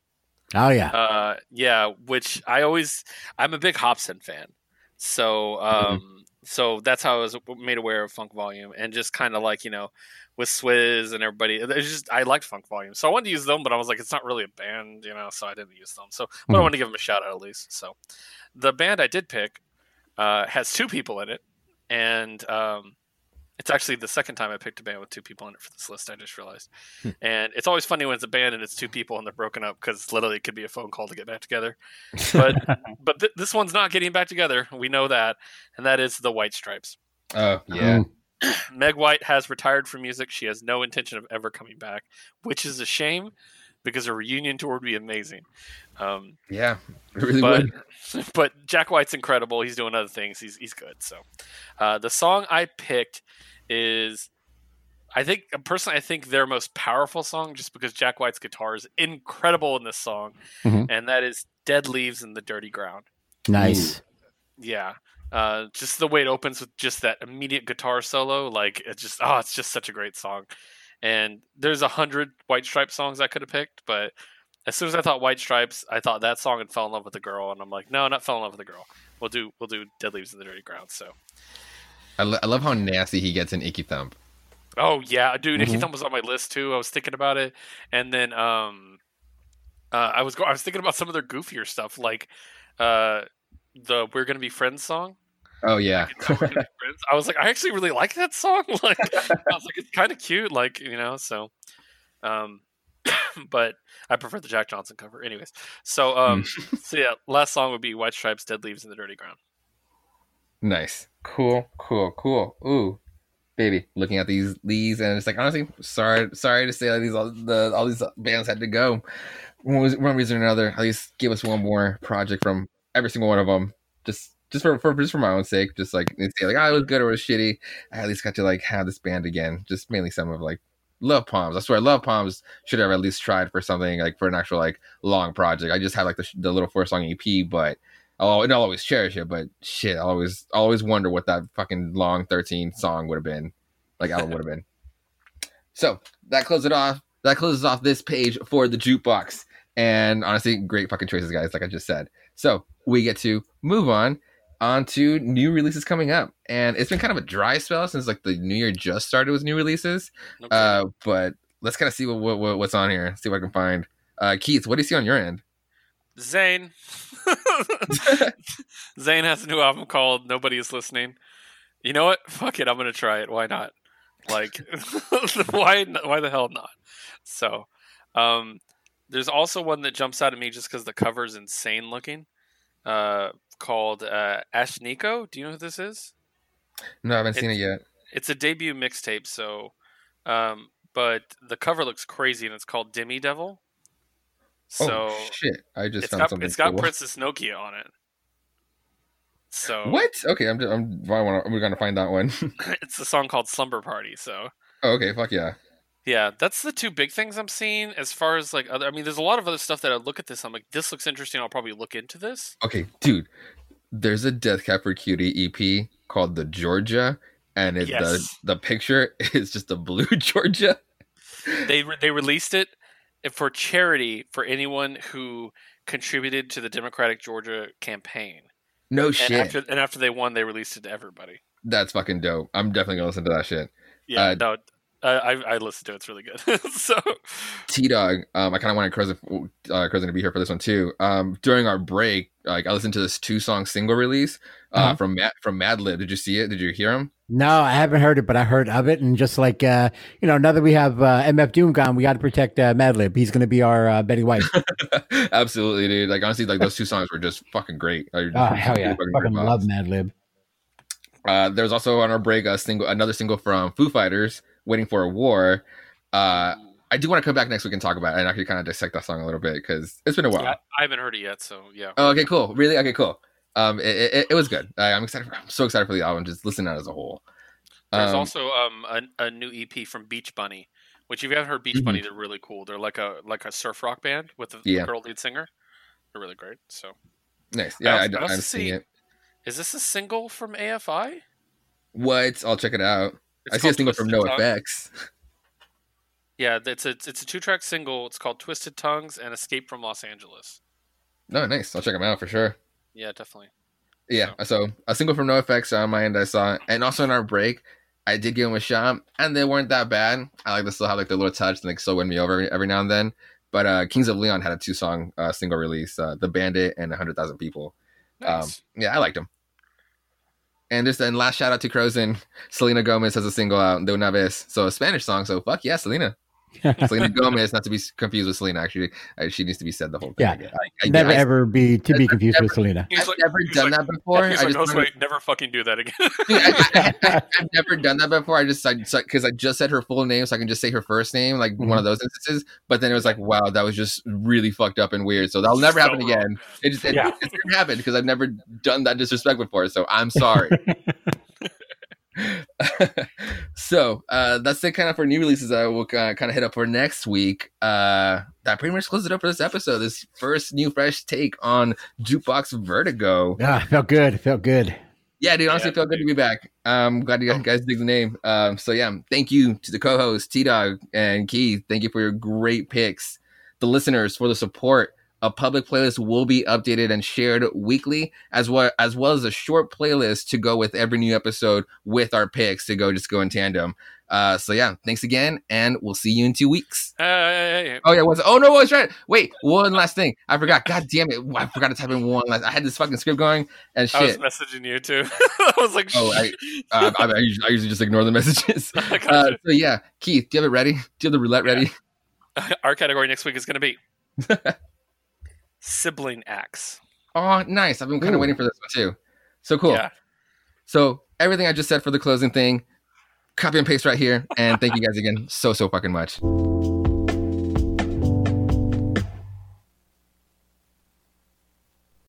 oh yeah. Uh yeah, which I always I'm a big Hopsin fan. So um so that's how I was made aware of Funk Volume and just kind of like, you know, with Swizz and everybody. It's just I liked Funk Volume. So I wanted to use them, but I was like it's not really a band, you know, so I didn't use them. So but I Mhm. wanted to give them a shout out at least. So the band I did pick uh has two people in it and um it's actually the second time I picked a band with two people in it for this list. I just realized, Hmm. and it's always funny when it's a band and it's two people and they're broken up because literally it could be a phone call to get back together. But but th- this one's not getting back together. We know that, and that is the White Stripes. Oh yeah, Meg White has retired from music. She has no intention of ever coming back, which is a shame because a reunion tour would be amazing. Um, yeah, it really but would. but Jack White's incredible. He's doing other things. He's he's good. So uh, the song I picked is I think personally I think their most powerful song just because Jack White's guitar is incredible in this song, Mhm. and that is "Dead Leaves in the Dirty Ground." nice. Yeah. Uh, just the way it opens with just that immediate guitar solo, like it's just oh, it's just such a great song. And there's a hundred White Stripes songs I could have picked, but as soon as I thought White Stripes, I thought that song and fell in love with the girl, and I'm like, no, not fell in love with the girl. We'll do we'll do Dead Leaves in the Dirty Ground. So I, lo- I love how nasty he gets in Icky Thump. oh yeah, dude, Icky Mhm. Thump was on my list too. I was thinking about it, and then um, uh, I was go- I was thinking about some of their goofier stuff, like uh, the "We're Gonna Be Friends" song. Oh yeah, We're Gonna Be Friends. I was like, I actually really like that song. Like, I was like, it's kind of cute, like you know. So, um, but I prefer the Jack Johnson cover, anyways. So, um, so yeah, last song would be White Stripes, Dead Leaves in the Dirty Ground. nice, cool, cool, cool. Ooh, baby, looking at these these, and it's like honestly, sorry, sorry to say that these all the all these bands had to go. One, one reason or another, at least give us one more project from every single one of them. Just just for, for just for my own sake, just like say like, oh, was good or was shitty. I at least got to like have this band again. Just mainly some of like Love Palms. I swear, Love Palms should have at least tried for something like for an actual like long project. I just had like the, the little four song EP, but I'll, and I'll always cherish it. But shit, I'll always always wonder what that fucking long thirteen song would have been, like album would have been. So that closes it off. that closes off this page for the jukebox. And honestly, great fucking choices, guys. Like I just said. So we get to move on on to new releases coming up, and it's been kind of a dry spell since like the new year just started with new releases. No Uh, but let's kind of see what, what, what what's on here. See what I can find. Uh, Keith, what do you see on your end? ZAYN. ZAYN has a new album called Nobody Is Listening. You know what? Fuck it. I'm gonna try it. Why not? Like, why? Why the hell not? So, um, there's also one that jumps out at me just because the cover is insane looking. Uh, called uh, Ashnikko. Do you know who this is? No, I haven't seen it yet. It's a debut mixtape. So, um, but the cover looks crazy and it's called Demidevil. So oh shit! I just found got something. it's got cool. Princess Nokia on it. So What? Okay, I'm just, I'm I wanna, we're gonna find that one. it's a song called Slumber Party. So oh, okay, fuck yeah. Yeah, that's the two big things I'm seeing as far as like other. I mean, there's a lot of other stuff that I look at this. I'm like, this looks interesting. I'll probably look into this. Okay, dude. There's a Death Cab for Cutie EP called the Georgia, and it, Yes. the the picture is just a blue Georgia. They re- they released it for charity for anyone who contributed to the Democratic Georgia campaign. No And shit. after and after they won, they released it to everybody. That's fucking dope. I'm definitely gonna listen to that shit. Yeah, Uh, no, I I, I listened to it. It's really good. so T Dog, um, I kind of wanted Crozen, uh, Crozen to be here for this one too. Um, during our break, like I listened to this two song single release uh, Uh-huh. from Matt from Madlib. Did you see it? Did you hear him? No, I haven't heard it, but I heard of it, and just like uh, you know, now that we have uh, MF Doom gone, we got to protect uh, Madlib. He's going to be our uh, Betty White. Absolutely, dude. Like honestly, like those two songs were just fucking great. Like, Oh hell yeah, fucking fucking love. Madlib. Uh, there's also on our break a single, another single from Foo Fighters, "Waiting for a War." Uh, I do want to come back next week and talk about it and actually kind of dissect that song a little bit because it's been a while. yeah, I haven't heard it yet. So yeah. Oh, okay, cool. Really? Okay, cool. Um, it, it, it was good. I, I'm excited. For, I'm so excited for the album. Just listening to it as a whole. There's Um, also um a, a new EP from Beach Bunny, which if you haven't heard Beach Mhm. Bunny, they're really cool. They're like a like a surf rock band with a Yeah. girl lead singer. They're really great. So nice. Yeah, I, also- I I, seen see- it. is this a single from AFI? What? I'll check it out. I see a single from No Tongue. Effects. Yeah, it's a it's a two track single. It's called Twisted Tongues and Escape from Los Angeles. No, nice. I'll check them out for sure. Yeah, definitely. Yeah. So a single from NOFX on my end I saw, and also in our break, I did give them a shot, and they weren't that bad. I like to still have like their little touch, and like still win me over every, every now and then. But uh, Kings of Leon had a two song uh, single release, uh, The Bandit and hundred thousand people. Um, Nice. yeah, I liked them. And just then last shout out to Crozen. Selena Gomez has a single out, De Una Vez. So a Spanish song. So fuck yeah, Selena. Selena Gomez, not to be confused with Selena. Actually, uh, she needs to be said the whole thing. Yeah. I, get- I, I, Never I, ever be to be confused with Selena. He's I've like- never he's done like- that before. He's I like, just no, wanted- never fucking do that again. Dude, I, I, have never done that before. I just because I, just said her full name, so I can just say her first name, like one Mhm. of those instances. But then it was like, wow, that was just really fucked up and weird. So that'll never So happen wrong. again. It just it, Yeah. it's never happened because I've never done that disrespect before. So I'm sorry. so uh, that's it kind of for new releases that we'll uh, kind of hit up for next week. Uh, that pretty much closes it up for this episode. This first new fresh take on Jukebox Vertigo. Ah, felt good. Felt good. Yeah, dude, honestly, Yeah, felt good to be back. Um, glad you guys dig the name. Um, so yeah, thank you to the co-host T Dog and Keith. Thank you for your great picks. The listeners for the support. A public playlist will be updated and shared weekly, as well as well as a short playlist to go with every new episode with our picks to go just go in tandem. Uh, so yeah, thanks again, and we'll see you in two weeks. Hey, hey, hey. Oh yeah, was oh no, I was right. Wait, one last thing. I forgot. God damn it, I forgot to type in one last. I had this fucking script going and I was shit. messaging you too. I was like, Oh, I- uh, I, I, usually, I usually just ignore the messages. Uh, so yeah, Keith, do you have it ready? Do you have the roulette ready? Our category next week is going to be sibling acts. Oh, nice. I've been kind of waiting for this one too. So cool. Yeah. So everything I just said for the closing thing, copy and paste right here. And thank you guys again so so fucking much.